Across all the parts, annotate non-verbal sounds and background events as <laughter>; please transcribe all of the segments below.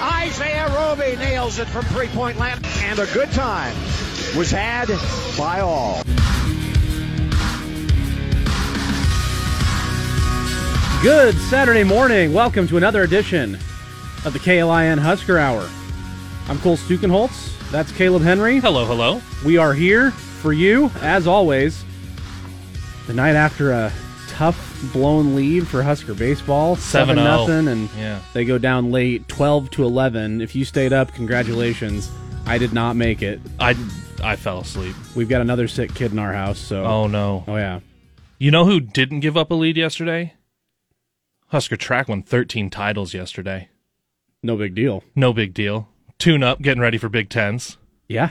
Isaiah Roby nails it from three point land. And a good time was had by all. Good Saturday morning. Welcome to another edition of the KLIN Husker Hour. I'm Cole Stukenholtz. That's Caleb Henry. Hello, hello. We are here for you, as always, the night after a tough blown lead for Husker baseball, 7 7-0. nothing, and Yeah. they go down late, 12 to 11. If you stayed up, congratulations. I did not make it. I I fell asleep. We've got another sick kid in our house, so Oh no. oh yeah. You know who didn't give up a lead yesterday? Husker track won 13 titles yesterday. No big deal. No big deal. Tune up, getting ready for Big Tens. Yeah,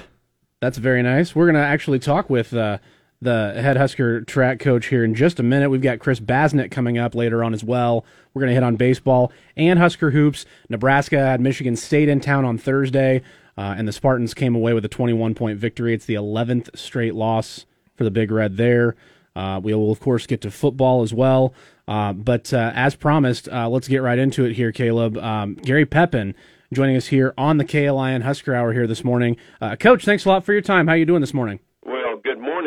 that's very nice. We're going to actually talk with uh, the head Husker track coach here in just a minute. We've got Chris Basnett coming up later on as well. We're going to hit on baseball and Husker hoops. Nebraska had Michigan State in town on Thursday, uh, and the Spartans came away with a 21 point victory. It's the 11th straight loss for the Big Red there. Uh, we will, of course, get to football as well. Uh, but uh, as promised, uh, let's get right into it here, Caleb. Um, Gary Pepin joining us here on the KLIN Husker Hour here this morning. Uh, Coach, thanks a lot for your time. How are you doing this morning? Well, good morning.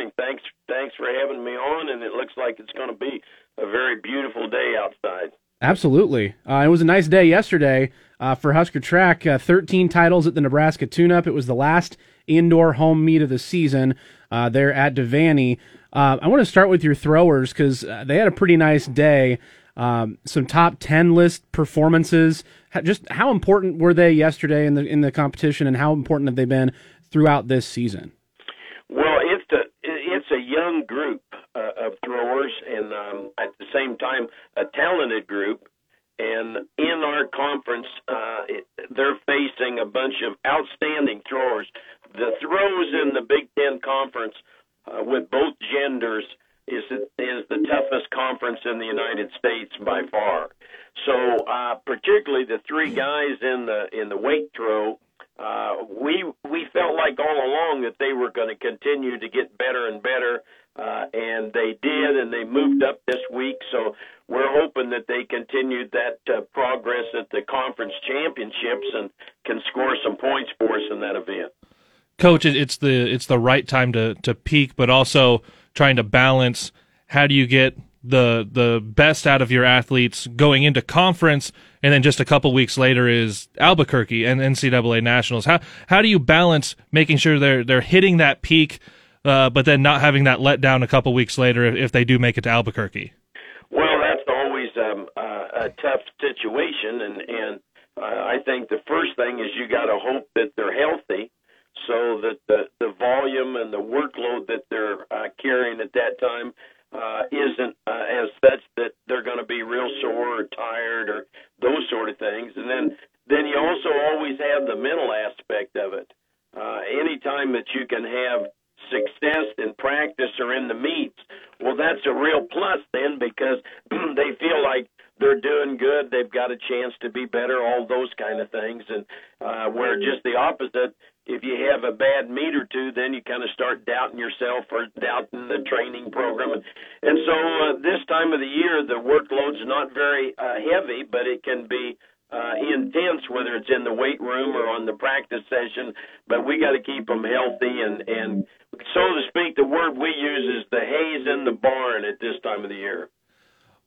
Thanks, for having me on, and it looks like it's going to be a very beautiful day outside. Absolutely. Uh, it was a nice day yesterday uh, for Husker Track. Uh, 13 titles at the Nebraska Tune-Up. It was the last indoor home meet of the season uh, there at Devaney. Uh, I want to start with your throwers because uh, they had a pretty nice day. Um, some top 10 list performances. How, just how important were they yesterday in the in the competition, and how important have they been throughout this season? Well, it's a it's a group uh, of throwers, and um, at the same time, a talented group. And in our conference, uh, it, they're facing a bunch of outstanding throwers. The throws in the Big Ten conference uh, with both genders is is the toughest conference in the United States by far. So, uh, particularly the three guys in the in the weight throw, uh, we we felt like all along that they were going to continue to get better and better, uh, and they did, and they moved up this week. So we're hoping that they continue that uh, progress at the conference championships and can score some points for us in that event. Coach, it's the it's the right time to to peak, but also trying to balance how do you get the the best out of your athletes going into conference and then just a couple weeks later is Albuquerque and NCAA nationals. How how do you balance making sure they're they're hitting that peak uh, but then not having that let down a couple weeks later if, they do make it to Albuquerque? Well, that's always um, uh, a tough situation, and and uh, I think the first thing is you got to hope that they're healthy, so that the the volume and the workload that they're uh, carrying at that time uh, isn't uh, as such that they're going to be real sore or tired or those sort of things, and then then you also always have the mental aspect of it. Uh, anytime that you can have success in practice or in the meets, well, that's a real plus then because <clears throat> they feel like they're doing good, they've got a chance to be better, all those kind of things. And uh, where just the opposite, if you have a bad meet or two, then you kind of start doubting yourself or doubting the training program. And, so uh, this time of the year, the workload's not very uh, heavy, but it can be uh, intense, whether it's in the weight room or on the practice session. But we got to keep them healthy, and and so to speak, the word we use is the hay's in the barn at this time of the year.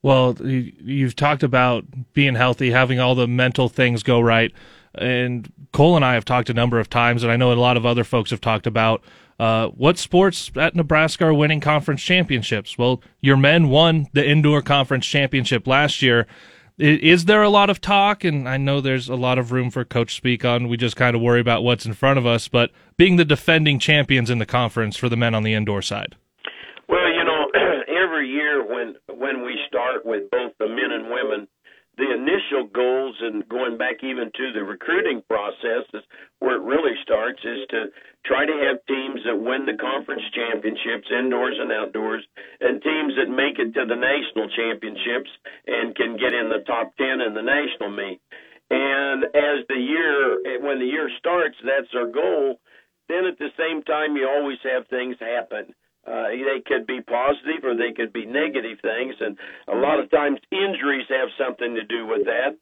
Well, you- you've talked about being healthy, having all the mental things go right. And Cole and I have talked a number of times, and I know a lot of other folks have talked about uh, what sports at Nebraska are winning conference championships. Well, your men won the indoor conference championship last year. Is there a lot of talk? And I know there's a lot of room for coach speak on. We just kind of worry about what's in front of us. But being the defending champions in the conference for the men on the indoor side. Well, you know, <clears throat> every year when when we start with both the men and women, the initial goals and going back even to the recruiting process is where it really starts is to try to have teams that win the conference championships indoors and outdoors and teams that make it to the national championships and can get in the top 10 in the national meet. And as the year when the year starts that's our goal, then at the same time you always have things happen uh, they could be positive or they could be negative things, and a lot of times injuries have something to do with that.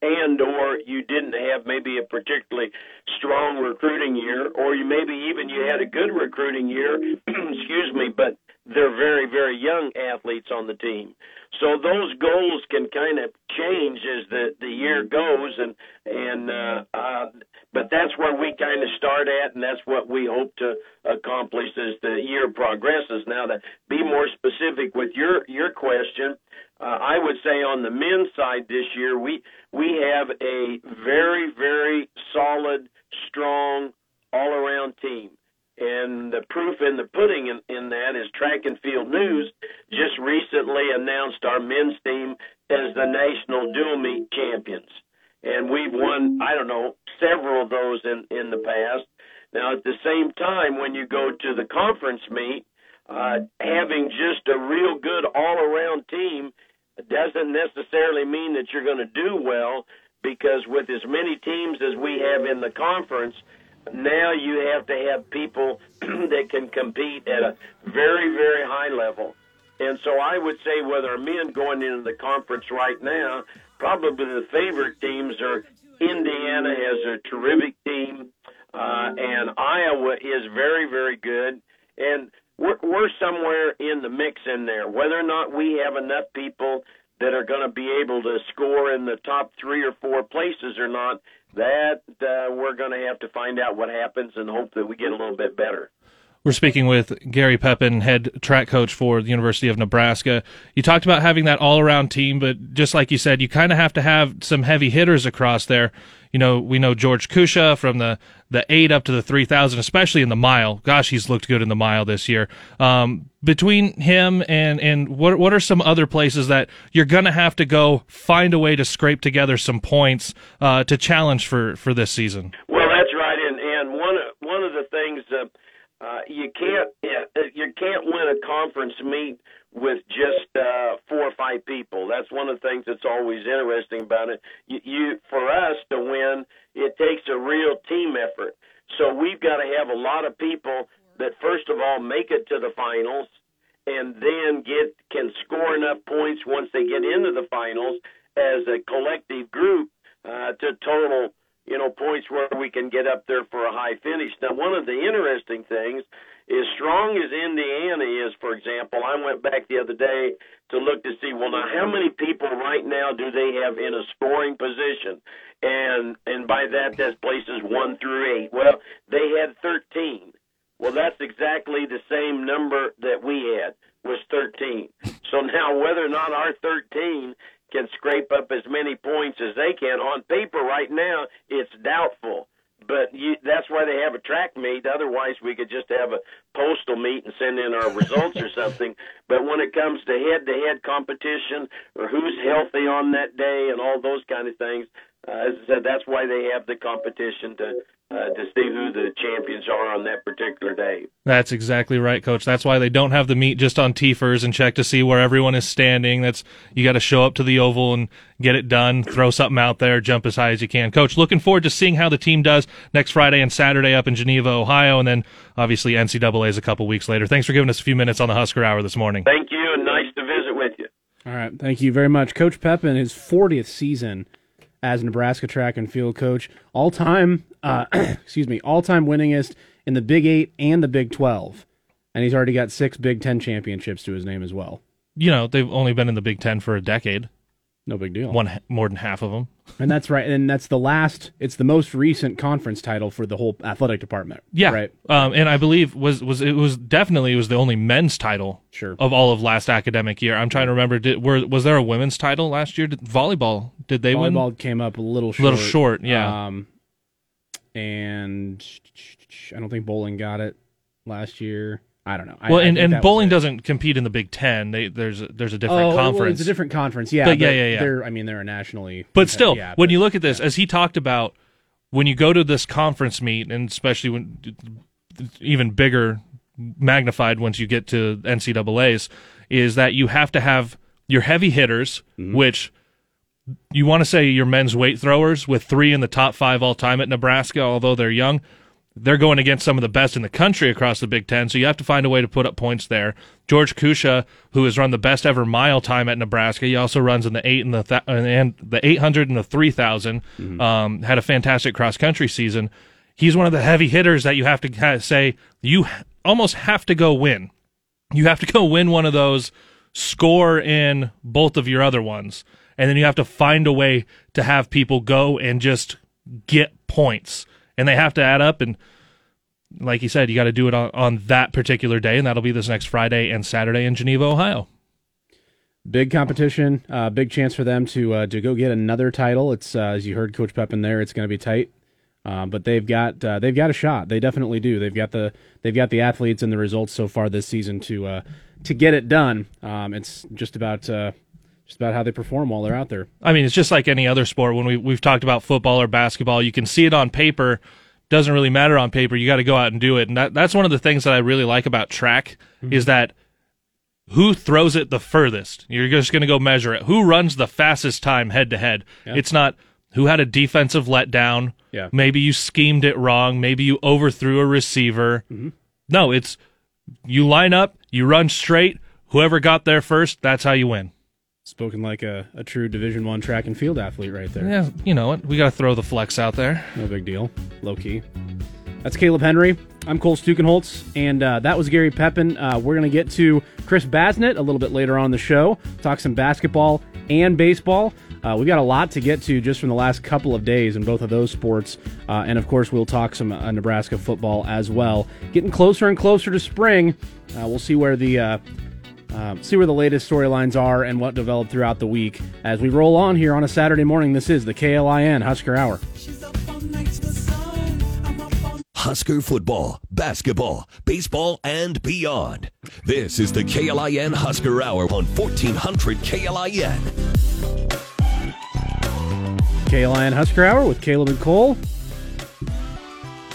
And or you didn't have maybe a particularly strong recruiting year, or you maybe even you had a good recruiting year, <clears throat> excuse me, but they're very very young athletes on the team. So those goals can kind of change as the the year goes, and and uh, uh, but that's where we kind of start at, and that's what we hope to accomplish as the year progresses. Now, to be more specific with your your question, uh, I would say on the men's side this year, we we have a very very solid, strong, all around team. And the proof in the pudding in, in that is Track and Field News just recently announced our men's team as the national dual meet champions and we've won I don't know several of those in in the past. Now at the same time, when you go to the conference meet, uh, having just a real good all around team doesn't necessarily mean that you're going to do well because with as many teams as we have in the conference, now you have to have people <clears throat> that can compete at a very, very high level. And so I would say with our men going into the conference right now, probably the favorite teams are Indiana has a terrific team, uh, and Iowa is very, very good. And we're, we're somewhere in the mix in there. Whether or not we have enough people that are going to be able to score in the top three or four places or not, that uh, we're going to have to find out what happens and hope that we get a little bit better. We're speaking with Gary Pepin, head track coach for the University of Nebraska. You talked about having that all around team, but just like you said, you kind of have to have some heavy hitters across there. You know, we know George Kusche from the, the eight up to the 3000, especially in the mile. Gosh, he's looked good in the mile this year. Um, between him and, and what, what are some other places that you're going to have to go find a way to scrape together some points, uh, to challenge for, for this season? Well, that's right. And, and one, one of the things, uh, uh, you can't you can't win a conference meet with just uh, four or five people. That's one of the things that's always interesting about it. You, you for us to win, it takes a real team effort. So we've got to have a lot of people that first of all make it to the finals, and then get can score enough points once they get into the finals as a collective group uh, to total you know, points where we can get up there for a high finish. Now, one of the interesting things is strong as Indiana is, for example, I went back the other day to look to see, well, now how many people right now do they have in a scoring position? And and by that, that's places one through eight. Well, they had 13. Well, that's exactly the same number that we had was 13. So now, whether or not our 13 can scrape up as many points as they can. On paper, right now, it's doubtful. But you, that's why they have a track meet. Otherwise, we could just have a postal meet and send in our results or <laughs> something. But when it comes to head-to-head competition or who's healthy on that day and all those kind of things, uh, as I said, that's why they have the competition to uh, to see who the champions are on that particular day. That's exactly right, Coach. That's why they don't have the meet just on TFRRS and check to see where everyone is standing. That's you got to show up to the oval and get it done. Throw something out there, jump as high as you can. Coach, looking forward to seeing how the team does next Friday and Saturday up in Geneva, Ohio, and then obviously NCAA is a couple weeks later. Thanks for giving us a few minutes on the Husker Hour this morning. Thank you, and nice to visit with you. All right, thank you very much, Coach Pepin. His 40th season as Nebraska track and field coach, all time, uh, <clears throat> excuse me, all time winningest in the Big Eight and the Big Twelve, and he's already got six Big Ten championships to his name as well. You know, they've only been in the Big Ten for a decade. No big deal. One more than half of them. And that's right. And that's the last. It's the most recent conference title for the whole athletic department. Yeah. Right. Um, and I believe was was it was definitely it was the only men's title. Sure. Of all of last academic year, I'm trying to remember. Did were was there a women's title last year? Did volleyball? Did they Volleyball win? came up a little short. Little short, yeah. Um, and I don't think bowling got it last year. I don't know. I- Well, I and, and bowling doesn't compete in the Big Ten. They, there's a, there's a different oh, conference. Well, it's a different conference. Yeah, But yeah, yeah, yeah. They're, I mean, they're a nationally. But still, yeah, when but- you look at this, as he talked about, when you go to this conference meet, and especially when even bigger, magnified once you get to NCAA's, is that you have to have your heavy hitters, Mm-hmm. which you want to say your men's weight throwers with three in the top five all time at Nebraska, although they're young. They're going against some of the best in the country across the Big Ten, so you have to find a way to put up points there. George Kusche, who has run the best ever mile time at Nebraska, he also runs in the eight and the th- and the eight hundred and the three Um, had a fantastic cross country season. He's one of the heavy hitters that you have to say you almost have to go win. You have to go win one of those, score in both of your other ones, and then you have to find a way to have people go and just get points, and they have to add up. And like you said, you got to do it on, on that particular day, and that'll be this next Friday and Saturday in Geneva, Ohio. big competition, uh, big chance for them to uh, to go get another title. It's uh, as you heard Coach Pepin there, it's going to be tight, um, but they've got uh, they've got a shot. They definitely do. They've got the they've got the athletes and the results so far this season to uh, to get it done. Um, it's just about uh, just about how they perform while they're out there. I mean, it's just like any other sport. When we we've talked about football or basketball, you can see it on paper. Doesn't really matter on paper. You got to go out and do it, and that, that's one of the things that I really like about track mm-hmm. is that who throws it the furthest. You're just going to go measure it. Who runs the fastest time head to head? It's not who had a defensive letdown. Yeah. Maybe you schemed it wrong. Maybe you overthrew a receiver. Mm-hmm. No, it's you line up, you run straight. Whoever got there first, that's how you win. Spoken like a, a true Division One track and field athlete right there. Yeah, you know what? We got to throw the flex out there. No big deal. Low key. That's Caleb Henry. I'm Cole Stukenholtz, and uh, that was Gary Pepin. Uh, we're going to get to Chris Basnett a little bit later on in the show, talk some basketball and baseball. Uh, we've got a lot to get to just from the last couple of days in both of those sports. Uh, and of course, we'll talk some uh, Nebraska football as well. Getting closer and closer to spring. Uh, we'll see where the. Uh, see where the latest storylines are and what developed throughout the week as we roll on here on a Saturday morning. This is the KLIN Husker Hour. Husker football, basketball, baseball, and beyond. This is the KLIN Husker Hour on 1400 KLIN. KLIN Husker Hour with Caleb and Cole.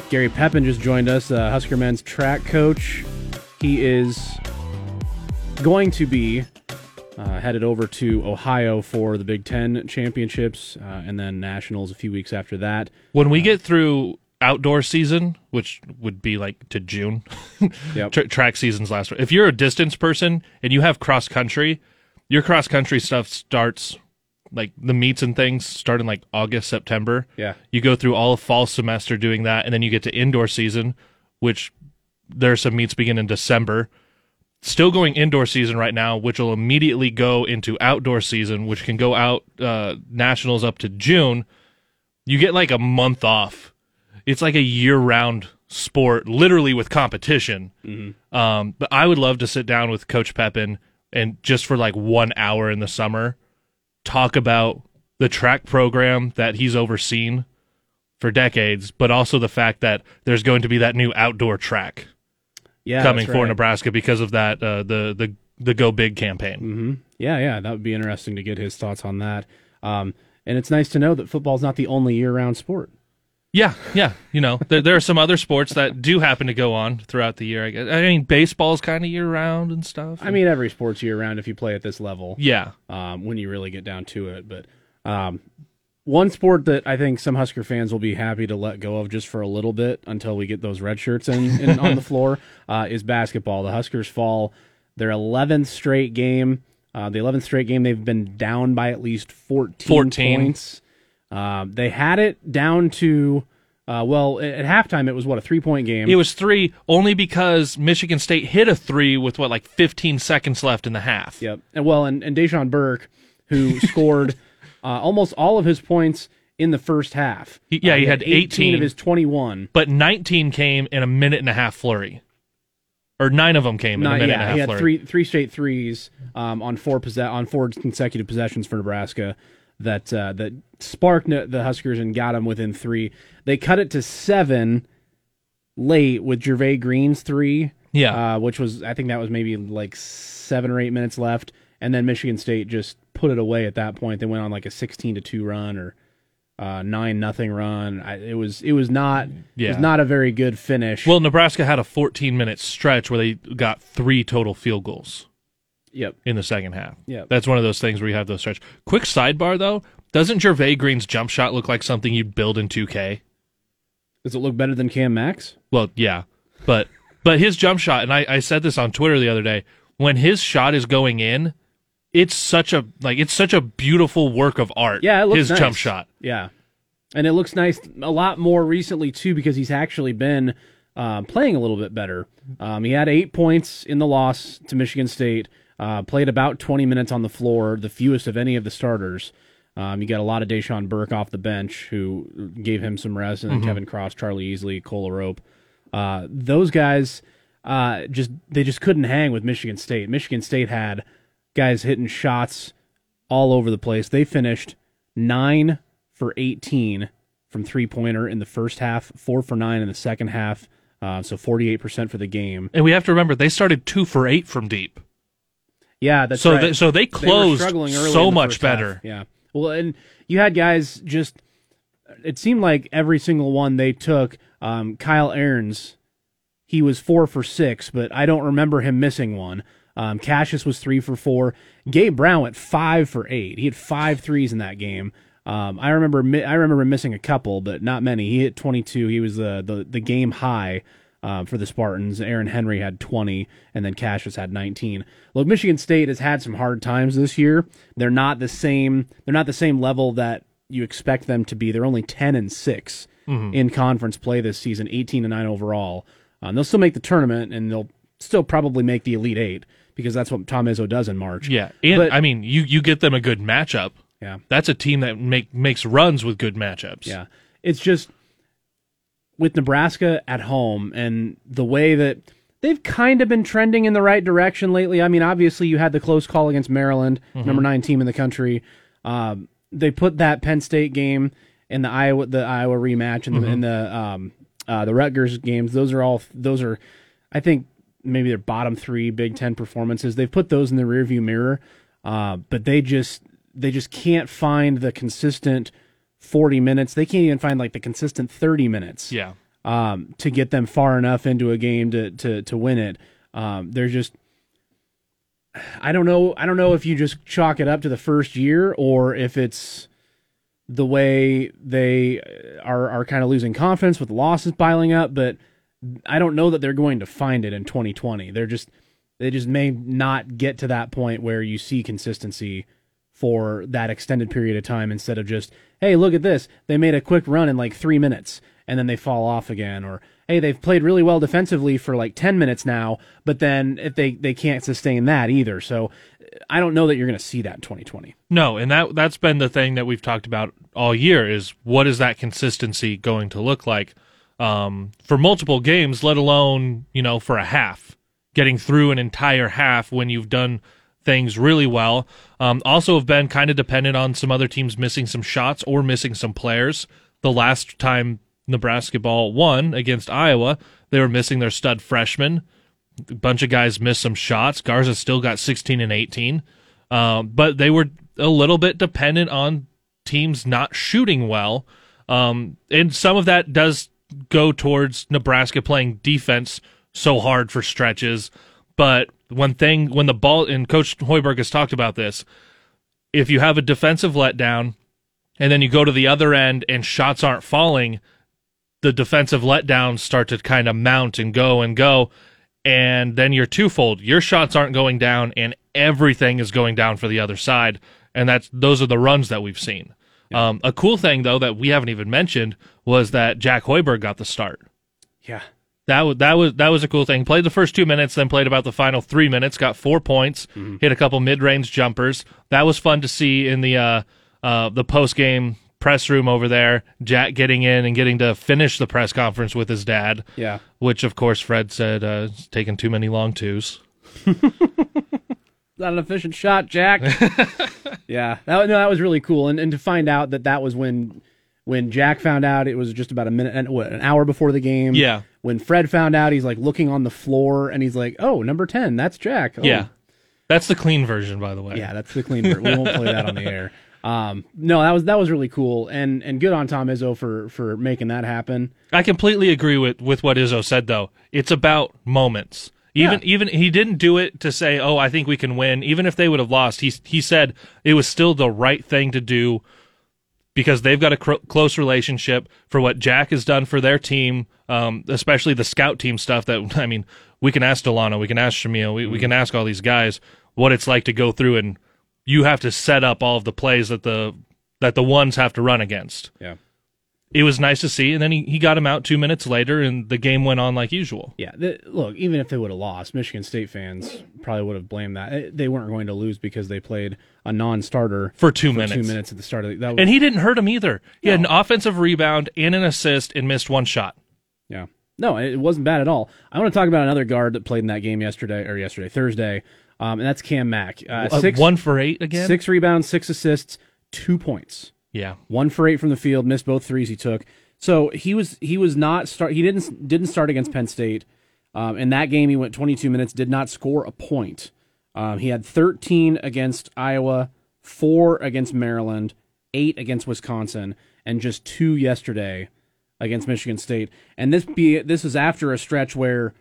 Gary Pepin just joined us, uh, Husker men's track coach. He is going to be uh, headed over to Ohio for the Big Ten championships uh, and then nationals a few weeks after that. When we get through outdoor season, which would be like to June, <laughs> Yep. tra- track seasons last. If you're a distance person and you have cross country, your cross country stuff starts like the meets and things start in like August, September. Yeah. You go through all of fall semester doing that, and then you get to indoor season, which there are some meets begin in December. Still going indoor season right now, which will immediately go into outdoor season, which can go out uh, nationals up to June. You get like a month off. It's like a year-round sport, literally with competition. Um, but I would love to sit down with Coach Pepin and just for like one hour in the summer talk about the track program that he's overseen for decades, but also the fact that there's going to be that new outdoor track Yeah, coming for right. Nebraska because of that uh, the the the Go Big campaign. Yeah, yeah, that would be interesting to get his thoughts on that. Um, and it's nice to know that football's not the only year-round sport. Yeah, yeah. You know, there, there are some other sports that do happen to go on throughout the year. I guess. I mean, baseball's kind of year round and stuff. I mean, every sport's year-round if you play at this level. yeah, um, when you really get down to it. But um, one sport that I think some Husker fans will be happy to let go of just for a little bit until we get those red shirts in, in on the <laughs> floor uh, is basketball. The Huskers fall their 11th straight game. Uh, the 11th straight game they've been down by at least 14, 14. points. Um, they had it down to uh, well at, at halftime. It was what a three point game. it was three only because Michigan State hit a three with what like 15 seconds left in the half. Yep. And well, and, and Dachon Burke, who <laughs> scored uh, almost all of his points in the first half. He- yeah, Uh, he had 18. of his 21. But 19 came in a minute and a half flurry, or nine of them came in a minute yeah, and a half he had flurry. three three straight threes um, on four posse- on four consecutive possessions for Nebraska that uh, that sparked the Huskers and got them within three. They cut it to seven late with Jervay Green's three. Yeah. uh, which was I think that was maybe like seven or eight minutes left, and then Michigan State just put it away at that point. They went on like a sixteen to two run or uh, nine nothing run. I, it was it was not it was not a very good finish. Well, Nebraska had a 14 minute stretch where they got three total field goals yep. in the second half. Yep. That's one of those things where you have those stretch. Quick sidebar though, doesn't Jervay Green's jump shot look like something you'd build in 2K? Does it look better than Cam Mack's? Well, yeah, but but his jump shot, and I, I said this on Twitter the other day. When his shot is going in, it's such a like it's such a beautiful work of art. Yeah, it looks his nice. jump shot. Yeah, and it looks nice a lot more recently too because he's actually been uh, playing a little bit better. Um, he had eight points in the loss to Michigan State. Uh, played about 20 minutes on the floor, the fewest of any of the starters. Um, you got a lot of Dachon Burke off the bench, who gave him some rest, and then Kevin Cross, Charlie Easley, Akol Arop. Uh, those guys uh, just they just couldn't hang with Michigan State. Michigan State had guys hitting shots all over the place. They finished nine for 18 from three pointer in the first half, four for nine in the second half. Uh, so 48% for the game. And we have to remember they started two for eight from deep. Yeah, that's So right. they- so they closed struggling early so much first half. better. Yeah. Well, and you had guys just. It seemed like every single one they took. Um, Kyle Ahrens, he was four for six, but I don't remember him missing one. Um, Cassius was three for four. Gabe Brown went five for eight. He had five threes in that game. Um, I remember mi- I remember missing a couple, but not many. He hit 22. He was the the, the game high uh, for the Spartans. Aaron Henry had 20, and then Cassius had 19. Look, Michigan State has had some hard times this year. They're not the same. They're not the same level that you expect them to be. They're only 10 and 6 in conference play this season, 18 and 9 overall. Um, they'll still make the tournament, and they'll still probably make the Elite Eight because that's what Tom Izzo does in March. Yeah, and But- I mean, you you get them a good matchup. yeah. That's a team that make makes runs with good matchups. Yeah. It's just with Nebraska at home and the way that they've kind of been trending in the right direction lately. I mean, obviously, you had the close call against Maryland, number nine team in the country. Um, they put that Penn State game in the Iowa the Iowa rematch and the, in the um, uh, the Rutgers games. Those are all those are, I think maybe their bottom three Big Ten performances. They've put those in the rearview mirror, uh, but they just they just can't find the consistent. 40 minutes. They can't even find like the consistent 30 minutes yeah. um, to get them far enough into a game to to to win it. Um, they're just I don't know. I don't know if you just chalk it up to the first year or if it's the way they are are kind of losing confidence with losses piling up. But I don't know that they're going to find it in 2020. They're just they just may not get to that point where you see consistency for that extended period of time instead of just hey look at this. They made a quick run in like three minutes and then they fall off again. Or hey they've played really well defensively for like 10 minutes now but then if they they can't sustain that either. So i don't know that you're going to see that in 2020 No, and that that's been the thing that we've talked about all year is what is that consistency going to look like um, for multiple games, let alone you know for a half, getting through an entire half when you've done things really well. Um, also, have been kind of dependent on some other teams missing some shots or missing some players. The last time Nebraska ball won against Iowa, they were missing their stud freshman. A bunch of guys missed some shots. Garza still got 16 and 18. Um, but they were a little bit dependent on teams not shooting well. Um, and some of that does go towards Nebraska playing defense so hard for stretches. But one thing, when the ball, and Coach Hoiberg has talked about this, if you have a defensive letdown and then you go to the other end and shots aren't falling, the defensive letdowns start to kind of mount and go and go. And then you're twofold. Your shots aren't going down and everything is going down for the other side. And that's those are the runs that we've seen. Um, a cool thing though that we haven't even mentioned was that Jack Hoiberg got the start. yeah That was that was that was a cool thing. Played the first two minutes, then played about the final three minutes. Got four points, hit a couple mid range jumpers. That was fun to see in the uh, uh, the post game press room over there. Jack getting in and getting to finish the press conference with his dad. yeah which of course Fred said uh, taking too many long twos. <laughs> not an efficient shot, Jack. <laughs> yeah, that no, that was really cool, and and to find out that that was when when Jack found out it was just about a minute and what an hour before the game. Yeah. when Fred found out, he's like looking on the floor and he's like, "Oh, number ten, that's Jack." Oh. Yeah, that's the clean version, by the way. yeah, that's the clean. version. we won't play that on the air. <laughs> Um, no, that was that was really cool, and and good on Tom Izzo for for making that happen. I completely agree with with what Izzo said, though. It's about moments. Even Yeah. even he didn't do it to say, "Oh, I think we can win." Even if they would have lost, he he said it was still the right thing to do because they've got a cr- close relationship for what Jack has done for their team, um, especially the scout team stuff. That <laughs> I mean, we can ask Dalano, we can ask Shamiel, we, we can ask all these guys what it's like to go through and you have to set up all of the plays that the that the ones have to run against. Yeah. It was nice to see, and then he, he got him out two minutes later, and the game went on like usual. Yeah, the, look, even if they would have lost, Michigan State fans probably would have blamed that. They weren't going to lose because they played a non-starter For two for minutes. Two minutes at the start of the, that was, And he didn't hurt him either. He had an offensive rebound and an assist and missed one shot. Yeah. No, it wasn't bad at all. I want to talk about another guard that played in that game yesterday or yesterday, Thursday, um, and that's Cam Mack. Uh, Uh, six, one for eight again. six rebounds, six assists, two points. Yeah. One for eight from the field, missed both threes he took. So he was he was not start. He didn't didn't start against Penn State. Um, in that game, he went 22 minutes, did not score a point. Um, he had 13 against Iowa, four against Maryland, eight against Wisconsin, and just two yesterday against Michigan State. And this be this is after a stretch where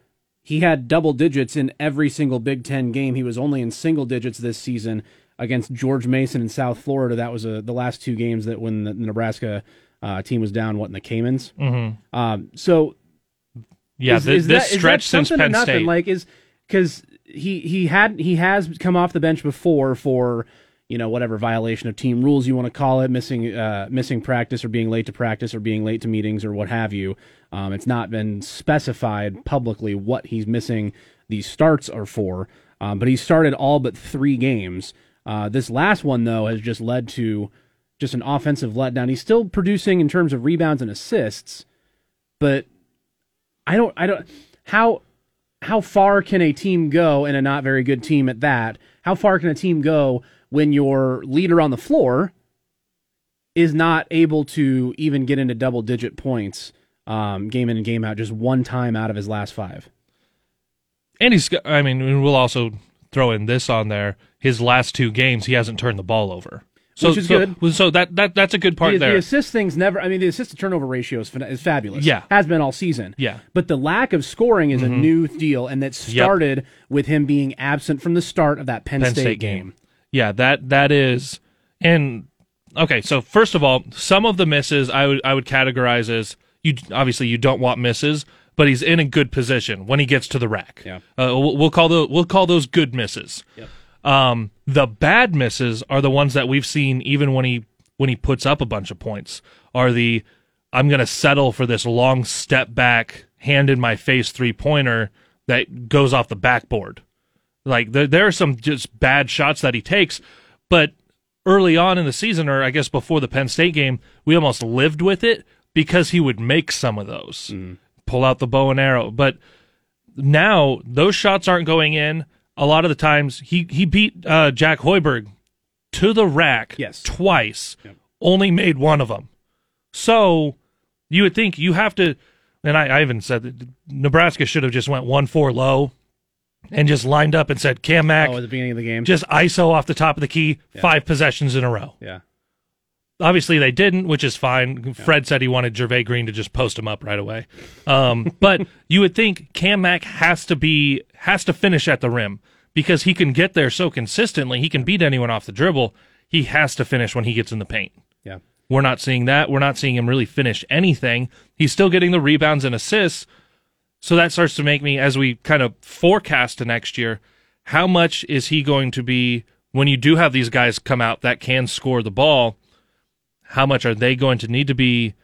he had double digits in every single Big Ten game. He was only in single digits this season against George Mason in South Florida. That was a, the last two games that when the Nebraska uh, team was down, what in the Caymans. Mm-hmm. Um, so Yeah. is, thi- is this that, stretch since Penn? State. Like is because he he had he has come off the bench before for you know whatever violation of team rules you want to call it, missing uh, missing practice or being late to practice or being late to meetings or what have you. Um, it's not been specified publicly what he's missing these starts are for, um, but he started all but three games. Uh, this last one though has just led to just an offensive letdown. He's still producing in terms of rebounds and assists, but I don't I don't how how far can a team go and a not very good team at that? How far can a team go when your leader on the floor is not able to even get into double digit points um, game in and game out just one time out of his last five? And he's, I mean, we'll also throw in this on there. His last two games, he hasn't turned the ball over. So, Which is so, good. So that, that that's a good part the, there. the assist thing's never. I mean, the assist to turnover ratio is, is fabulous. Yeah. has been all season. Yeah. Mm-hmm. but the lack of scoring is a new deal, and that started with him being absent from the start of that Penn, Penn State, State game. game. Yeah, that that is, and okay. So first of all, some of the misses I would I would categorize as you obviously you don't want misses, but he's in a good position when he gets to the rack. Yeah. uh, we'll, we'll call the we'll call those good misses. Yep. Um, the bad misses are the ones that we've seen even when he when he puts up a bunch of points. Are the I'm going to settle for this long step back, hand in my face three pointer that goes off the backboard. Like there, there are some just bad shots that he takes, but early on in the season, or I guess before the Penn State game, we almost lived with it because he would make some of those, pull out the bow and arrow. But now those shots aren't going in. A lot of the times, he he beat uh, Jack Hoiberg to the rack Yes. twice, only made one of them. So you would think you have to, and I, I even said that Nebraska should have just went one four low and just lined up and said Cam Mack Oh, at the beginning of the game. just ISO off the top of the key, five possessions in a row. yeah. Obviously, they didn't, which is fine. Fred said he wanted Jervay Green to just post him up right away. Um, <laughs> but you would think Cam Mack has to be has to finish at the rim because he can get there so consistently. He can beat anyone off the dribble. He has to finish when he gets in the paint. Yeah. We're not seeing that. We're not seeing him really finish anything. He's still getting the rebounds and assists. So that starts to make me, as we kind of forecast to next year, how much is he going to be when you do have these guys come out that can score the ball? How much are they going to need to be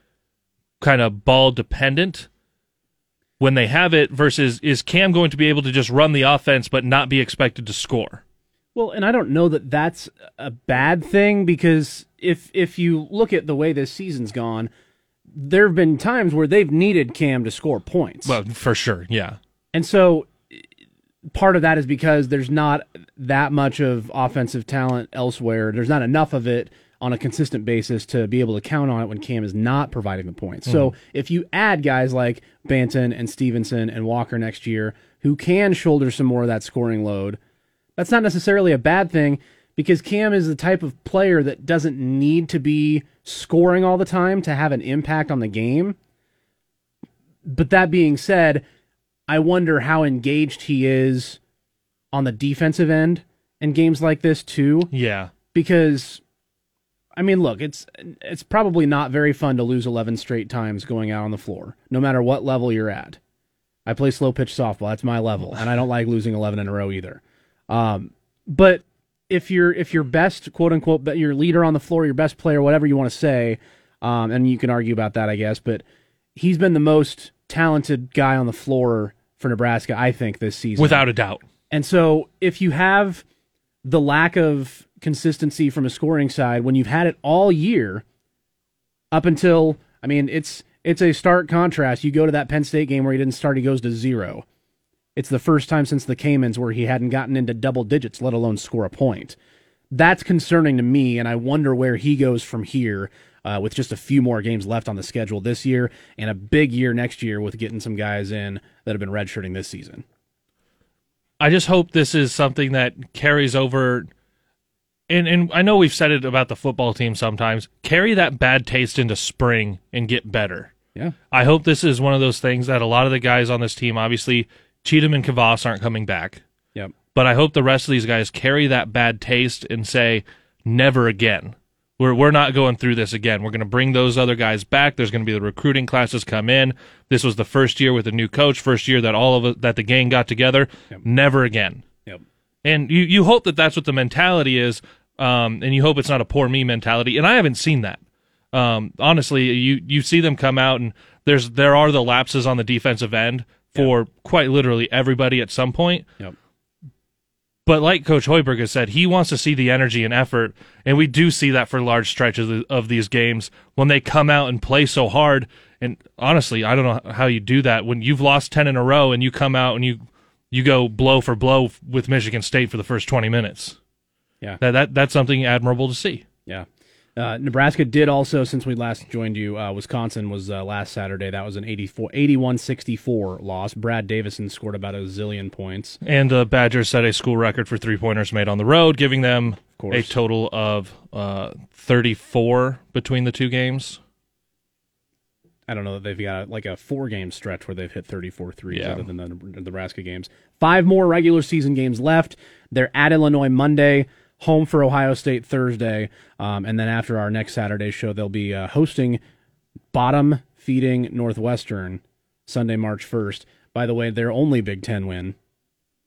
kind of ball dependent when they have it versus is Cam going to be able to just run the offense but not be expected to score? Well, and I don't know that that's a bad thing because if if you look at the way this season's gone, there have been times where they've needed Cam to score points. Well, for sure, yeah. And so part of that is because there's not that much of offensive talent elsewhere. There's not enough of it on a consistent basis to be able to count on it when Cam is not providing the points. So mm-hmm. if you add guys like Banton and Stevenson and Walker next year who can shoulder some more of that scoring load, that's not necessarily a bad thing because Cam is the type of player that doesn't need to be scoring all the time to have an impact on the game. But that being said, I wonder how engaged he is on the defensive end in games like this too Yeah. because I mean, look, it's it's probably not very fun to lose 11 straight times going out on the floor, no matter what level you're at. I play slow pitch softball; that's my level, and I don't like losing 11 in a row either. Um, but if you're if your best quote unquote your leader on the floor, your best player, whatever you want to say, um, and you can argue about that, I guess, but he's been the most talented guy on the floor for Nebraska, I think, this season, Without a doubt. and so if you have the lack of consistency from a scoring side when you've had it all year up until I mean it's it's a stark contrast. You go to that Penn State game where he didn't start, he goes to zero. It's the first time since the Caymans where he hadn't gotten into double digits, let alone score a point. That's concerning to me, and I wonder where he goes from here uh, with just a few more games left on the schedule this year and a big year next year with getting some guys in that have been redshirting this season. I just hope this is something that carries over. And, and I know we've said it about the football team sometimes. Carry that bad taste into spring and get better. Yeah. I hope this is one of those things that a lot of the guys on this team, obviously, Cheatham and Kavas aren't coming back. Yep. But I hope the rest of these guys carry that bad taste and say, never again. We're, we're not going through this again. We're going to bring those other guys back. There's going to be the recruiting classes come in. This was the first year with a new coach, first year that all of it, that the gang got together. Never again. Yep. And you, you hope that that's what the mentality is, um, and you hope it's not a poor me mentality. And I haven't seen that. Um, honestly, you you see them come out, and there's there are the lapses on the defensive end for quite literally everybody at some point. Yep. But like Coach Hoiberg has said, he wants to see the energy and effort, and we do see that for large stretches of- of these games when they come out and play so hard. And honestly, I don't know how you do that when you've lost ten in a row and you come out and you you go blow for blow with Michigan State for the first twenty minutes. Yeah. That, that that's something admirable to see. Yeah. Uh, Nebraska did also, since we last joined you, uh, Wisconsin was uh, last Saturday. That was an 84, 81-64 loss. Brad Davison scored about a zillion points. And the Badgers set a school record for three pointers made on the road, giving them a total of uh, 34 between the two games. I don't know that they've got like a four-game stretch where they've hit 34 threes Yeah. other than the Nebraska games. Five more regular season games left. They're at Illinois Monday, home for Ohio State Thursday, um, and then after our next Saturday show, they'll be uh, hosting bottom feeding Northwestern Sunday, March 1st. By the way, their only Big Ten win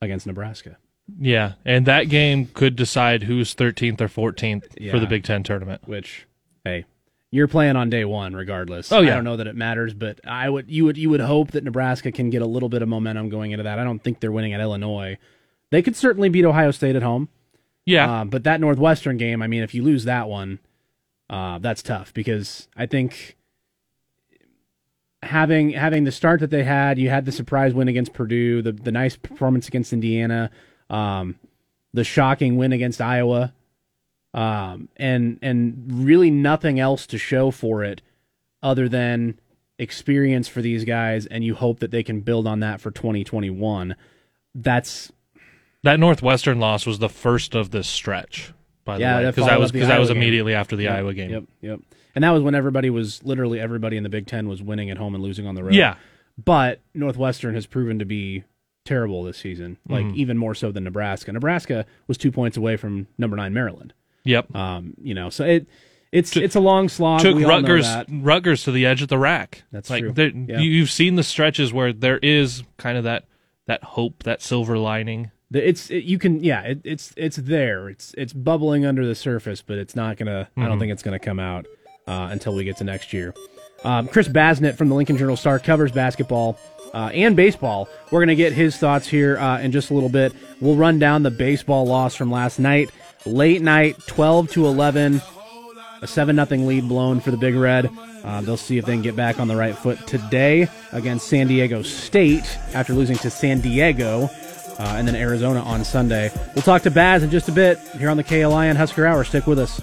against Nebraska. Yeah, and that game could decide who's 13th or 14th for the Big Ten tournament. which hey you're playing on day one regardless Oh, yeah. i don't know that it matters but i would you would you would hope that nebraska can get a little bit of momentum going into that i don't think they're winning at illinois they could certainly beat ohio state at home Yeah, uh, but that northwestern game i mean if you lose that one uh, that's tough because i think having having the start that they had you had the surprise win against purdue the, the nice performance against indiana um, the shocking win against iowa um, and and really nothing else to show for it other than experience for these guys, and you hope that they can build on that for 2021. That's that Northwestern loss was the first of this stretch. By the way, because that was because that was Iowa game. immediately after the Yep, Iowa game. Yep, yep. And that was when everybody was literally everybody in the Big Ten was winning at home and losing on the road. Yeah. but Northwestern has proven to be terrible this season, like Mm-hmm. even more so than Nebraska. Nebraska was two points away from number nine Maryland. Yep. Um, you know, so it it's it's a long slog. Took we Rutgers. Rutgers to the edge of the rack. That's like true. Yeah. you, you've seen the stretches where there is kind of that that hope, that silver lining. The- It's it, you can yeah it, it's it's there it's it's bubbling under the surface but it's not gonna I don't think it's gonna come out uh, until we get to next year. Um, Chris Basnett from the Lincoln Journal Star covers basketball uh, and baseball. We're gonna get his thoughts here uh, in just a little bit. We'll run down the baseball loss from last night, late night, twelve to eleven, a seven nothing lead blown for the Big Red. Uh, they'll see if they can get back on the right foot today against San Diego State after losing to San Diego uh, and then Arizona on Sunday. We'll talk to Baz in just a bit here on the KLIN Husker Hour. Stick with us.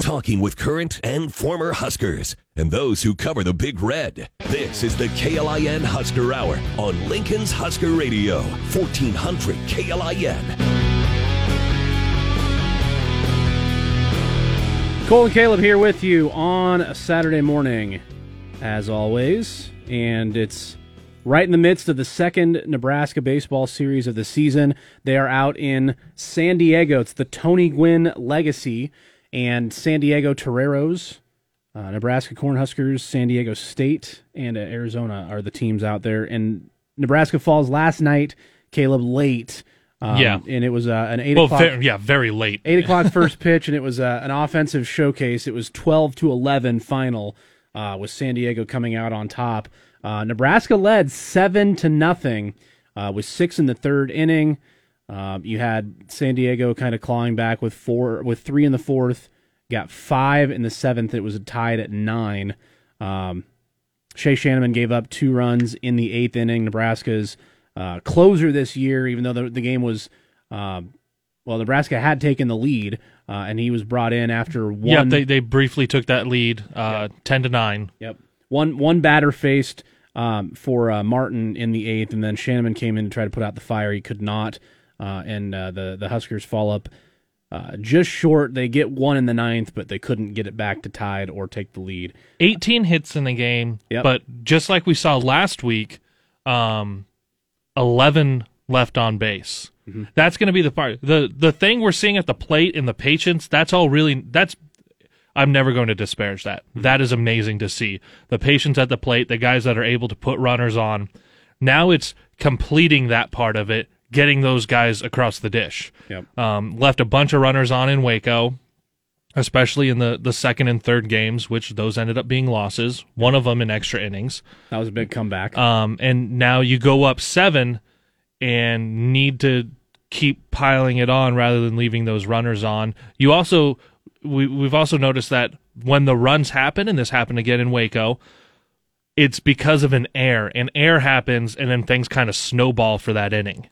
Talking with current and former Huskers and those who cover the Big Red. This is the KLIN Husker Hour on Lincoln's Husker Radio, 1400 KLIN. Cole and Caleb here with you on a Saturday morning, as always. And it's right in the midst of the second Nebraska baseball series of the season. They are out in San Diego. It's the Tony Gwynn Legacy and San Diego Toreros. Uh, Nebraska Cornhuskers, San Diego State, and uh, Arizona are the teams out there. And Nebraska falls last night, Caleb, late. Um, Yeah. And it was uh, an 8 Well, o'clock. ve- yeah, very late. Eight o'clock <laughs> first pitch, and it was uh, an offensive showcase. It was twelve to eleven final, uh, with San Diego coming out on top. Uh, Nebraska led seven to nothing, uh, with six in the third inning. Um, you had San Diego kind of clawing back with four, with three in the fourth. Got five in the seventh. It was tied at nine. Um, Shay Schanaman gave up two runs in the eighth inning. Nebraska's uh, closer this year, even though the, the game was, um, well, Nebraska had taken the lead, uh, and he was brought in after one. Yeah, they, they briefly took that lead, uh, ten to nine. Yep. One one batter faced um, for uh, Martin in the eighth, and then Schanaman came in to try to put out the fire. He could not, uh, and uh, the the Huskers fall up uh, just short. They get one in the ninth, but they couldn't get it back to tied or take the lead. 18 hits in the game, Yep. but just like we saw last week, um, 11 left on base. Mm-hmm. That's going to be the part. the The thing we're seeing at the plate and the patience. That's all really. That's. I'm never going to disparage that. Mm-hmm. That is amazing to see the patience at the plate. The guys that are able to put runners on. Now it's completing that part of it, getting those guys across the dish. Yep. Um, left a bunch of runners on in Waco, especially in the, the second and third games, which those ended up being losses. One of them in extra innings. That was a big comeback. Um, and now you go up seven and need to keep piling it on rather than leaving those runners on. You also we we've also noticed that when the runs happen, and this happened again in Waco, it's because of an error. An error happens, and then things kind of snowball for that inning.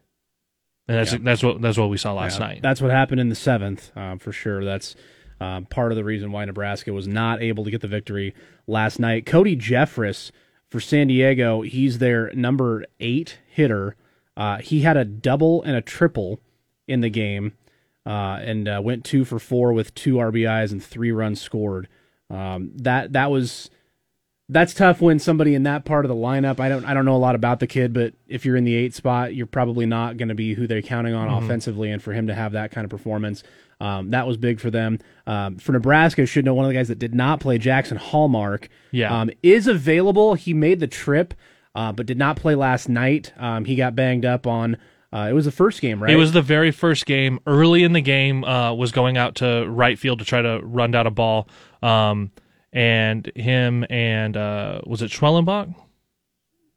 And that's Yeah. that's what that's what we saw last Yeah, night. That's what happened in the seventh, uh, for sure. That's um, part of the reason why Nebraska was not able to get the victory last night. Cody Jeffress for San Diego, he's their number eight hitter. Uh, he had a double and a triple in the game, uh, and uh, went two for four with two RBIs and three runs scored. Um, that that was that's tough when somebody in that part of the lineup. I don't I don't know a lot about the kid, but if you're in the eight spot, you're probably not going to be who they're counting on offensively. And for him to have that kind of performance, um, that was big for them. Um, for Nebraska, should know one of the guys that did not play, Jackson Hallmark, Yeah. um, is available. He made the trip, uh, but did not play last night. Um, he got banged up on. Uh, it was the first game, right? It was the very first game. Early in the game, uh, was going out to right field to try to run down a ball. Um, and him and uh, was it Schwellenbach?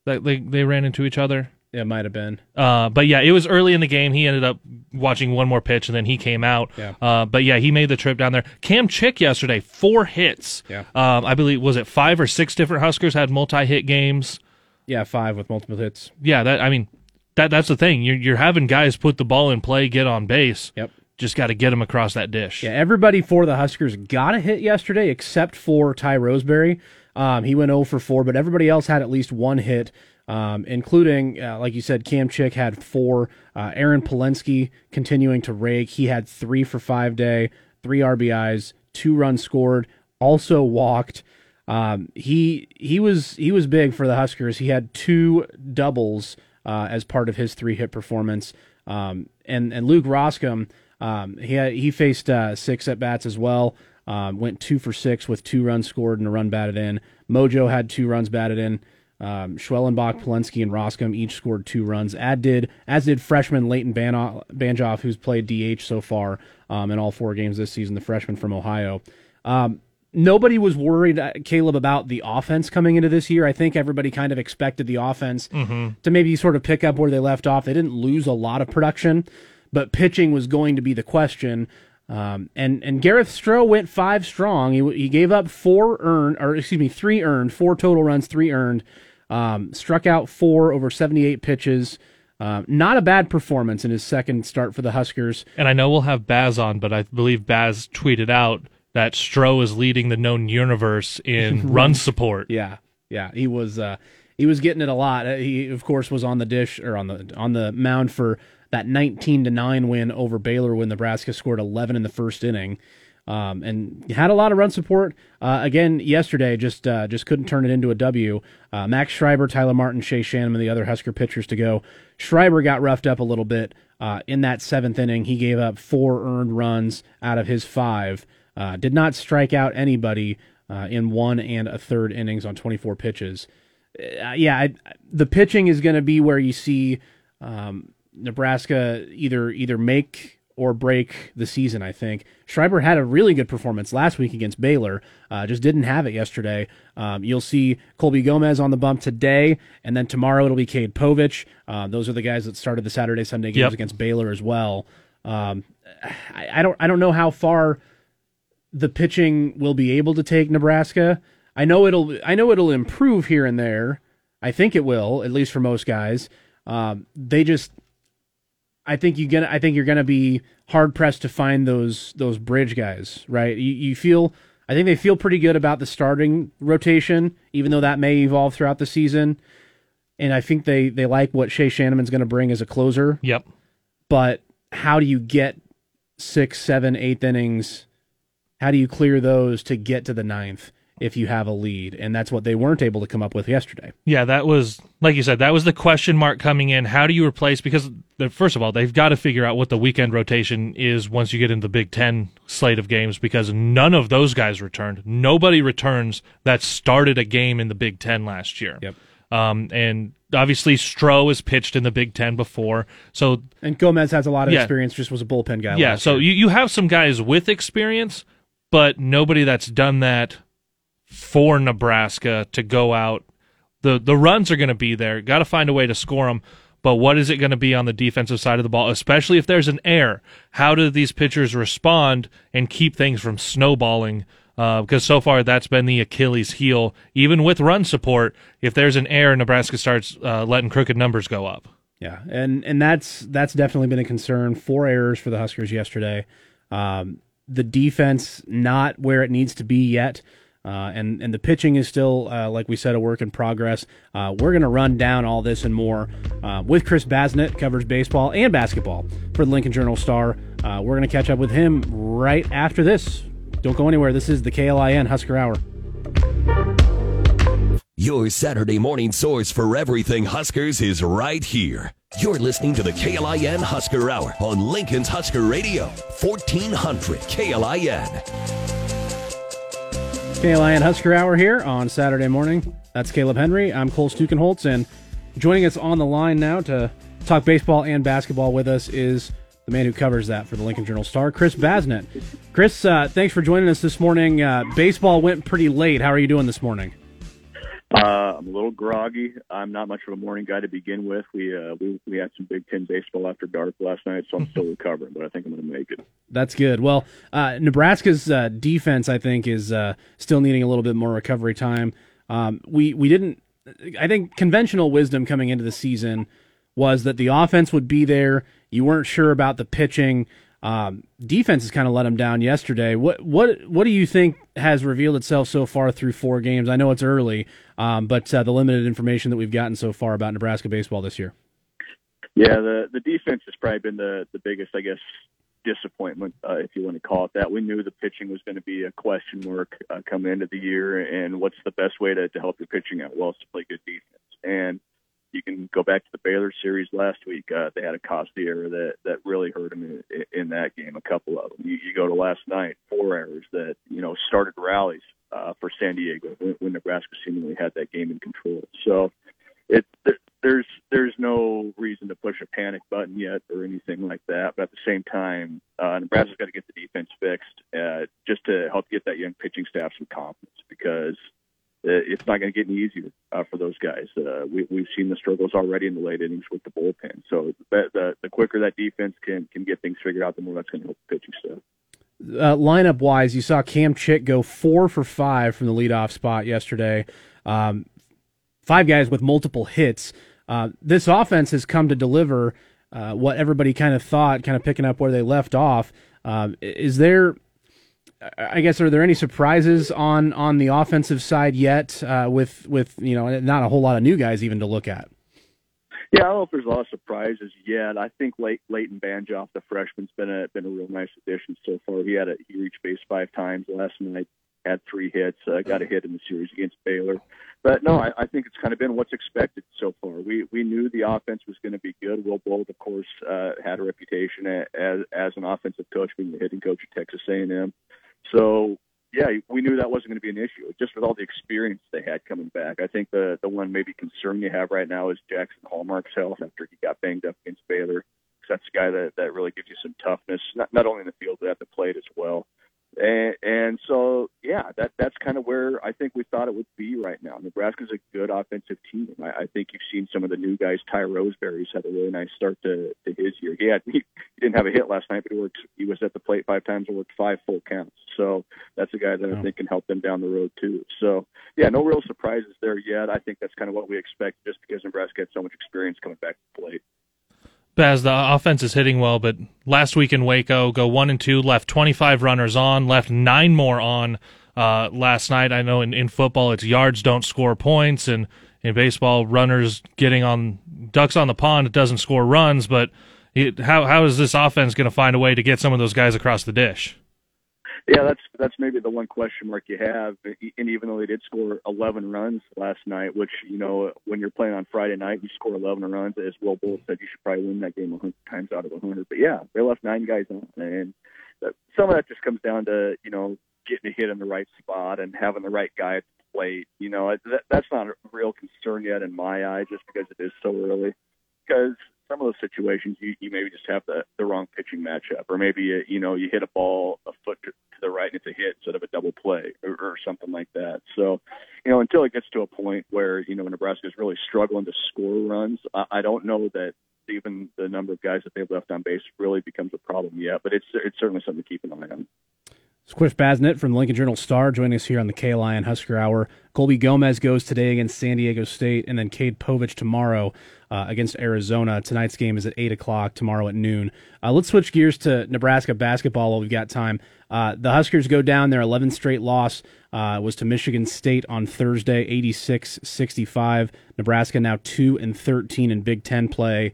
That they they ran into each other. It might have been. Uh, but yeah, it was early in the game. He ended up watching one more pitch and then he came out. Yeah. Uh, but yeah, he made the trip down there. Cam Chick yesterday, four hits. Yeah. Um, I believe was it five or six different Huskers had multi-hit games. Yeah, five with multiple hits. Yeah, that I mean, that that's the thing. You're you're having guys put the ball in play, get on base. Yep. Just got to get them across that dish. Yeah, everybody for the Huskers got a hit yesterday except for Ty Roseberry. Um, he went 0 for 4, but everybody else had at least one hit, um, including, uh, like you said, Cam Chick had four. Uh, Aaron Palensky continuing to rake. He had three for five day, three RBIs, two runs scored, also walked. Um, he he was he was big for the Huskers. He had two doubles uh, as part of his three hit performance. Um, and and Luke Roskam, um, he had, he faced uh, six at bats as well. Um, went two for six with two runs scored and a run batted in. Mojo had two runs batted in. Um, Schwellenbach, Palensky, and Roskam each scored two runs. As did as did freshman Leighton Banjoff, who's played DH so far um, in all four games this season. The freshman from Ohio. Um, nobody was worried, uh, Caleb, about the offense coming into this year. I think everybody kind of expected the offense to maybe sort of pick up where they left off. They didn't lose a lot of production, but pitching was going to be the question. Um, and and Gareth Stroh went five strong. He he gave up four earned, or excuse me, three earned, four total runs, three earned. Um, struck out four over seventy eight pitches. Um, not a bad performance in his second start for the Huskers. And I know we'll have Baz on, but I believe Baz tweeted out that Stroh is leading the known universe in <laughs> run support. Yeah, yeah, he was uh, he was getting it a lot. Uh, He of course was on the dish or on the on the mound for that 19 to nine win over Baylor when Nebraska scored 11 in the first inning. Um, and had a lot of run support uh, again yesterday. Just uh, just couldn't turn it into a W. Uh, Max Schreiber, Tyler Martin, Shea Shannon, and the other Husker pitchers to go. Schreiber got roughed up a little bit uh, in that seventh inning. He gave up four earned runs out of his five. Uh, did not strike out anybody uh, in one and a third innings on 24 pitches. Uh, yeah, I, the pitching is going to be where you see um, Nebraska either either make or break the season. I think Schreiber had a really good performance last week against Baylor, uh, just didn't have it yesterday. Um, you'll see Colby Gomez on the bump today, and then tomorrow it'll be Cade Povich. Uh, those are the guys that started the Saturday Sunday games Yep. against Baylor as well. Um, I, I don't I don't know how far the pitching will be able to take Nebraska. I know it'll I know it'll improve here and there. I think it will, at least for most guys. Um, they just I think you gonna I think you're gonna be hard pressed to find those those bridge guys, right? You you feel I think they feel pretty good about the starting rotation, even though that may evolve throughout the season. And I think they they like what Shay Schanaman's going to bring as a closer Yep. but how do you get six, seven, eighth innings? How do you clear those to get to the ninth if you have a lead? And that's what they weren't able to come up with yesterday. Yeah, that was like you said. That was the question mark coming in. How do you replace? Because first of all, they've got to figure out what the weekend rotation is once you get into the Big Ten slate of games. Because none of those guys returned. Nobody returns that started a game in the Big Ten last year. Yep. Um, and obviously Stroh has pitched in the Big Ten before, so And Gomez has a lot of Yeah. experience, just was a bullpen guy. yeah. last So year. you you have some guys with experience, but nobody that's done that for Nebraska to go out. the The runs are going to be there. Got to find a way to score them. But what is it going to be on the defensive side of the ball, especially if there's an error? How do these pitchers respond and keep things from snowballing? Uh, because so far that's been the Achilles heel. Even with run support, if there's an error, Nebraska starts uh, letting crooked numbers go up. Yeah, and and that's that's definitely been a concern. Four errors for the Huskers yesterday. Um, the defense not where it needs to be yet. Uh, and and the pitching is still, uh, like we said, a work in progress. Uh, we're going to run down all this and more uh, with Chris Basnett, covers baseball and basketball for the Lincoln Journal Star. Uh, we're going to catch up with him right after this. Don't go anywhere. This is the KLIN Husker Hour. Your Saturday morning source for everything Huskers is right here. You're listening to the KLIN Husker Hour on Lincoln's Husker Radio, 1400 KLIN. KLIN Husker Hour here on Saturday morning. That's Caleb Henry. I'm Cole Stukenholtz, and joining us on the line now to talk baseball and basketball with us is the man who covers that for the Lincoln Journal Star, Chris Basnett. Chris, uh, thanks for joining us this morning. Uh, baseball went pretty late. How are you doing this morning? Uh, I'm a little groggy. I'm not much of a morning guy to begin with. We uh, we we had some Big Ten baseball after dark last night, so I'm still <laughs> recovering, but I think I'm going to make it. That's good. Well, uh, Nebraska's uh, defense, I think, is uh, still needing a little bit more recovery time. Um, we we didn't. I think conventional wisdom coming into the season was that the offense would be there. You weren't sure about the pitching. Um, defense has kind of let them down yesterday. What what what do you think has revealed itself so far through four games? I know it's early, um, but uh, the limited information that we've gotten so far about Nebraska baseball this year. Yeah, the the defense has probably been the the biggest, I guess, disappointment, uh, if you want to call it that. We knew the pitching was going to be a question mark uh, coming into the year, and what's the best way to, to help your pitching out? Well, it's to play good defense. And you can go back to the Baylor series last week. Uh, they had a Costi error that that really hurt them in, in that game. A couple of them. You, you go to last night, four errors that you know started rallies uh, for San Diego when, when Nebraska seemingly had that game in control. So it there's there's no reason to push a panic button yet or anything like that. But at the same time, uh, Nebraska's got to get the defense fixed uh, just to help get that young pitching staff some confidence because uh, it's not going to get any easier uh, for those guys. Uh, we, we've seen the struggles already in the late innings with the bullpen. So the, the, the quicker that defense can can get things figured out, the more that's going to help the pitching staff. Uh, lineup wise, you saw Cam Chick go four for five from the leadoff spot yesterday. Um, five guys with multiple hits. Uh, this offense has come to deliver uh, what everybody kind of thought, kind of picking up where they left off. Um, is there I guess are there any surprises on on the offensive side yet? Uh, with with you know not a whole lot of new guys even to look at. Yeah, I don't know if there's a lot of surprises yet. I think Late, Leighton Banjoff, the freshman's been a been a real nice addition so far. He had a he reached base five times last night, had three hits, uh, got a hit in the series against Baylor. But no, I, I think it's kind of been what's expected so far. We we knew the offense was going to be good. Will Bolt, of course, uh, had a reputation as as an offensive coach, being the hitting coach at Texas A&M. So yeah, we knew that wasn't going to be an issue. Just with all the experience they had coming back, I think the the one maybe concern you have right now is Jackson Hallmark's health after he got banged up against Baylor. Cause that's a guy that that really gives you some toughness, not not only in the field but at the plate as well. And, and so, yeah, that that's kind of where I think we thought it would be right now. Nebraska's a good offensive team. I, I think you've seen some of the new guys. Ty Roseberry's had a really nice start to, to his year. He had <laughs> he, didn't have a hit last night, but he worked. He was at the plate five times and worked five full counts. So that's a guy that I think can help them down the road too. So yeah, no real surprises there yet. I think that's kind of what we expect, just because Nebraska had so much experience coming back to play. Baz, the offense is hitting well, but last week in Waco, go one and two, left 25 runners on, left nine more on uh, last night. I know in, in football it's yards don't score points, and in baseball, runners getting on ducks on the pond it doesn't score runs. But it, how how is this offense going to find a way to get some of those guys across the dish? Yeah, that's that's maybe the one question mark you have. And even though they did score 11 runs last night, which you know when you're playing on Friday night, you score 11 runs. As Will Bolt said, you should probably win that game 100 times out of 100. But yeah, they left nine guys on, and some of that just comes down to you know getting a hit in the right spot and having the right guy at the plate. You know that, that's not a real concern yet in my eye, just because it is so early. Because some of those situations you, you maybe just have the, the wrong pitching matchup, or maybe you, you know you hit a ball a foot to, to the right and it's a hit instead of a double play, or, or something like that. So, you know, until it gets to a point where you know Nebraska is really struggling to score runs, I, I don't know that even the number of guys that they've left on base really becomes a problem yet. But it's it's certainly something to keep an eye on. Chris Basnett from the Lincoln Journal Star joining us here on the KLIN Husker Hour. Colby Gomez goes today against San Diego State, and then Cade Povich tomorrow uh, against Arizona. Tonight's game is at 8 o'clock, tomorrow at noon. Uh, let's switch gears to Nebraska basketball while we've got time. Uh, the Huskers go down. Their 11th straight loss uh, was to Michigan State on Thursday, 86 65. Nebraska now 2 and 13 in Big Ten play.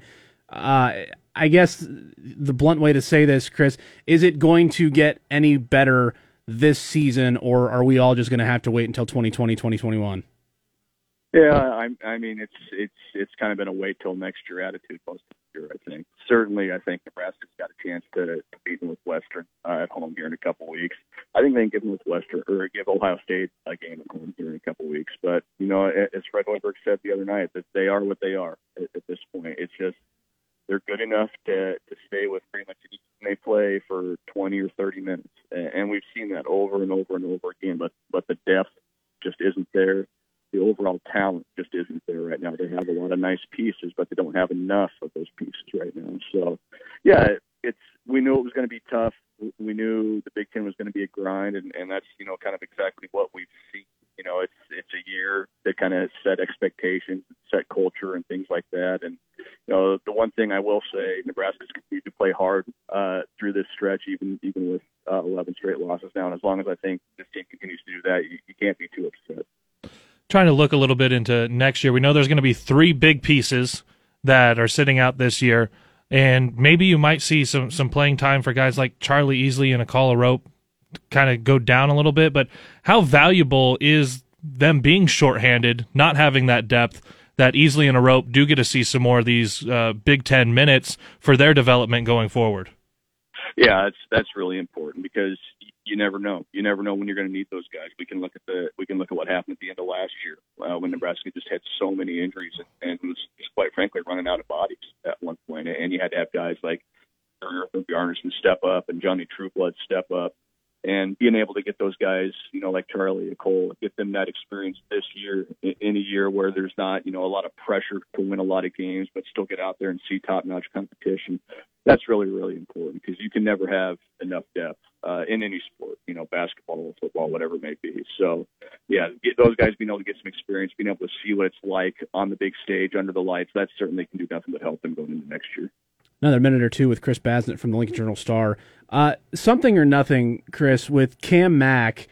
I guess the blunt way to say this, Chris, is it going to get any better this season, or are we all just going to have to wait until 2020, 2021? Yeah, I, I mean it's it's it's kind of been a wait till next year attitude most of the year. I think certainly I think Nebraska's got a chance to, to beat Northwestern uh, at home here in a couple weeks. I think they can give Northwestern or give Ohio State a game at home here in a couple weeks. But you know, as Fred Hoiberg said the other night, that they are what they are at, at this point. It's just they're good enough to to stay with pretty much any they play for 20 or 30 minutes, and we've seen that over and over and over again. But but the depth just isn't there. The overall talent just isn't there right now. They have a lot of nice pieces, but they don't have enough of those pieces right now. So, yeah, it's we knew it was going to be tough. We knew the Big Ten was going to be a grind, and, and that's you know kind of exactly what we've seen you know, it's it's a year to kind of set expectations, set culture, and things like that. And you know, the one thing I will say, Nebraska's continued to play hard uh, through this stretch, even even with uh, 11 straight losses now. And as long as I think this team continues to do that, you, you can't be too upset. Trying to look a little bit into next year, we know there's going to be three big pieces that are sitting out this year, and maybe you might see some some playing time for guys like Charlie Easley and Akol Arop kind of go down a little bit, but how valuable is them being shorthanded, not having that depth, that Easley and Arop do get to see some more of these uh, Big Ten minutes for their development going forward? Yeah, that's that's really important because you never know. You never know when you're going to need those guys. We can look at the we can look at what happened at the end of last year uh, when Nebraska just had so many injuries and, and was quite frankly running out of bodies at one point, and you had to have guys like Thorir Thorbjarnarson step up and Johnny Trueblood step up and being able to get those guys, you know, like Charlie and Cole, get them that experience this year in a year where there's not, you know, a lot of pressure to win a lot of games, but still get out there and see top-notch competition. That's really, really important because you can never have enough depth uh, in any sport, you know, basketball, football, whatever it may be. So, yeah, get those guys being able to get some experience, being able to see what it's like on the big stage under the lights, that certainly can do nothing but help them going into next year. Another minute or two with Chris Basnett from the Lincoln Journal Star. Uh, something or nothing, Chris, with Cam Mack.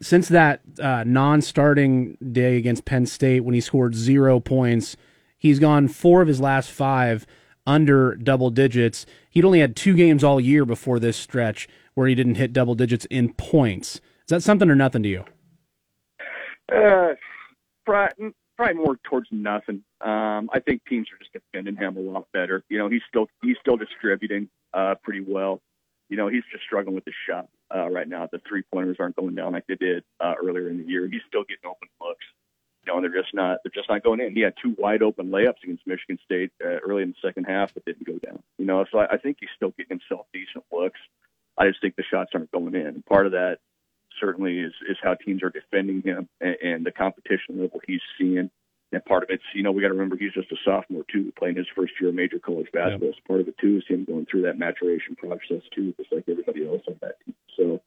Since that uh, non-starting day against Penn State, when he scored zero points, he's gone four of his last five under double digits. He'd only had two games all year before this stretch where he didn't hit double digits in points. Is that something or nothing to you? Uh, probably, probably more towards nothing. Um, I think teams are just defending him a lot better. You know, he's still he's still distributing uh, pretty well. You know, he's just struggling with the shot uh, right now. The three pointers aren't going down like they did uh, earlier in the year. He's still getting open looks. You know, and they're just not they're just not going in. He had two wide open layups against Michigan State uh, early in the second half that didn't go down. You know, so I, I think he's still getting himself decent looks. I just think the shots aren't going in. Part of that certainly is is how teams are defending him and, and the competition level he's seeing. And part of it's, you know, we got to remember he's just a sophomore too, playing his first year of major college basketball. Yep. So part of it too is him going through that maturation process too, just like everybody else on that team. So,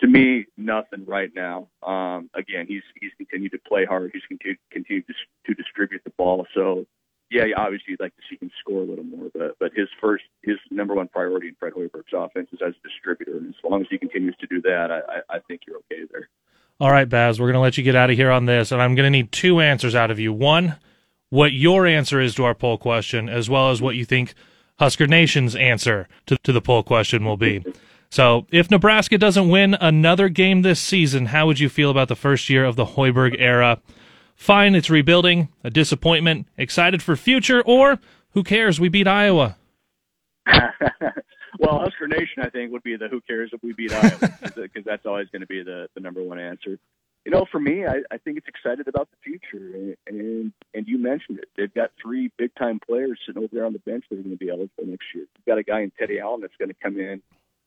to me, nothing right now. Um, again, he's he's continued to play hard. He's continued continued to, to distribute the ball. So, yeah, obviously you'd like to see him score a little more, but but his first his number one priority in Fred Hoiberg's offense is as a distributor, and as long as he continues to do that, I, I think you're okay there. All right, Baz, we're going to let you get out of here on this, and I'm going to need two answers out of you. One, what your answer is to our poll question, as well as what you think Husker Nation's answer to, to the poll question will be. So, if Nebraska doesn't win another game this season, how would you feel about the first year of the Hoiberg era? Fine, it's rebuilding, a disappointment, excited for future, or who cares? We beat Iowa. <laughs> well, Husker Nation, I think, would be the who cares if we beat Iowa, because that's always going to be the, the number one answer. You know, for me, I, I think it's excited about the future, and, and you mentioned it. They've got three big time players sitting over there on the bench that are going to be eligible next year. You've got a guy in Teddy Allen that's going to come in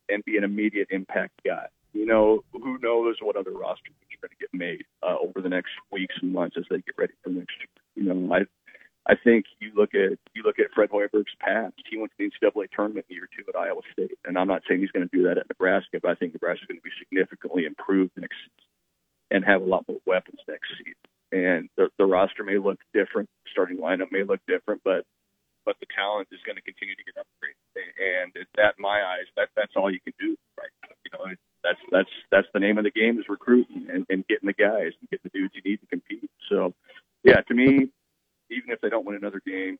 and be an immediate impact guy. You know, who knows what other roster are going to get made uh, over the next weeks and months as they get ready for next year. You know, I I think you look at you look at Fred Hoiberg's past. He went to the NCAA tournament year two at Iowa State, and I'm not saying he's going to do that at Nebraska, but I think Nebraska is going to be significantly improved next and have a lot more weapons next season. And the, the roster may look different, starting lineup may look different, but but the talent is going to continue to get upgraded. And that, in my eyes, that that's all you can do right now. You know, that's that's that's the name of the game is recruiting and, and getting the guys and getting the dudes you need to compete. So, yeah, to me, even if they don't win another game,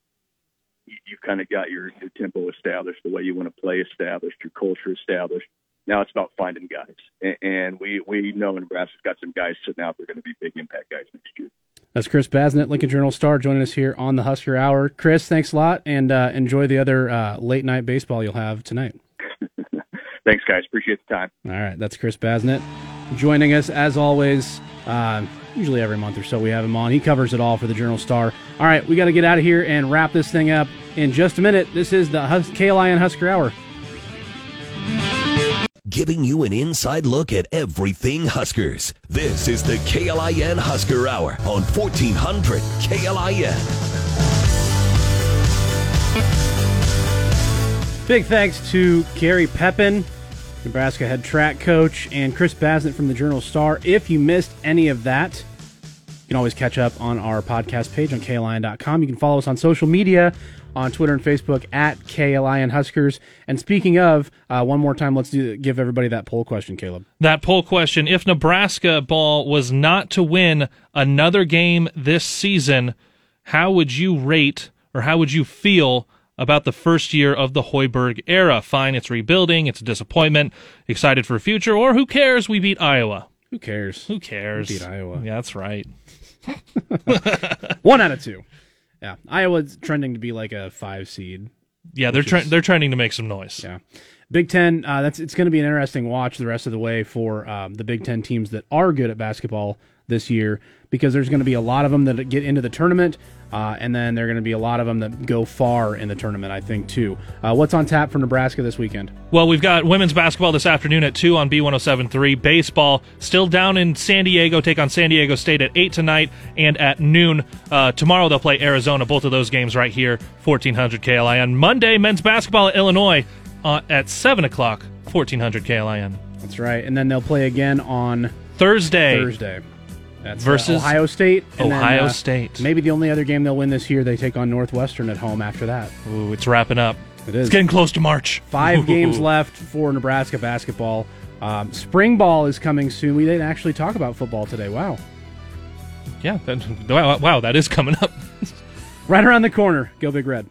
you, you've kind of got your, your tempo established, the way you want to play established, your culture established. Now it's about finding guys, and, and we we know Nebraska's got some guys sitting out. They're going to be big impact guys next year. That's Chris Basnett, Lincoln Journal Star, joining us here on the Husker Hour. Chris, thanks a lot, and uh, enjoy the other uh, late night baseball you'll have tonight. <laughs> thanks, guys. Appreciate the time. All right, that's Chris Basnett joining us as always. Uh, usually every month or so we have him on. He covers it all for the Journal Star. All right, we got to get out of here and wrap this thing up in just a minute. This is the Hus- KLIN Husker Hour. Giving you an inside look at everything Huskers. This is the KLIN Husker Hour on 1400 KLIN. Big thanks to Gary Pepin, Nebraska head track coach, and Chris Basnett from the Journal Star. If you missed any of that, you can always catch up on our podcast page on KLIN.com. You can follow us on social media on Twitter and Facebook at KLIN Huskers. And speaking of, uh, one more time, let's do, give everybody that poll question, Caleb. That poll question if Nebraska ball was not to win another game this season, how would you rate or how would you feel about the first year of the Hoiberg era? Fine, it's rebuilding, it's a disappointment, excited for future, or who cares? We beat Iowa. Who cares? Who cares? We beat Iowa. Yeah, that's right. <laughs> One out of two. Yeah, Iowa's trending to be like a five seed. Yeah, they're tre- they're trending to make some noise. Yeah, Big Ten. Uh, that's it's going to be an interesting watch the rest of the way for um, the Big Ten teams that are good at basketball this year because there's going to be a lot of them that get into the tournament, uh, and then there are going to be a lot of them that go far in the tournament. I think too. Uh, what's on tap for Nebraska this weekend? Well, we've got women's basketball this afternoon at two on B1073. Baseball still down in San Diego. Take on San Diego State at eight tonight and at noon uh, tomorrow. They'll play Arizona. Both of those games right here, 1400 KLI. On Monday, men's basketball at Illinois uh, at seven o'clock, 1400 KLIN. That's right, and then they'll play again on Thursday. Thursday. That's versus uh, Ohio State. Ohio then, uh, State. Maybe the only other game they'll win this year, they take on Northwestern at home after that. Ooh, it's wrapping up. It is. It's getting close to March. Five <laughs> games left for Nebraska basketball. Um, spring ball is coming soon. We didn't actually talk about football today. Wow. Yeah. That, <laughs> wow, wow, that is coming up. <laughs> Right around the corner. Go Big Red.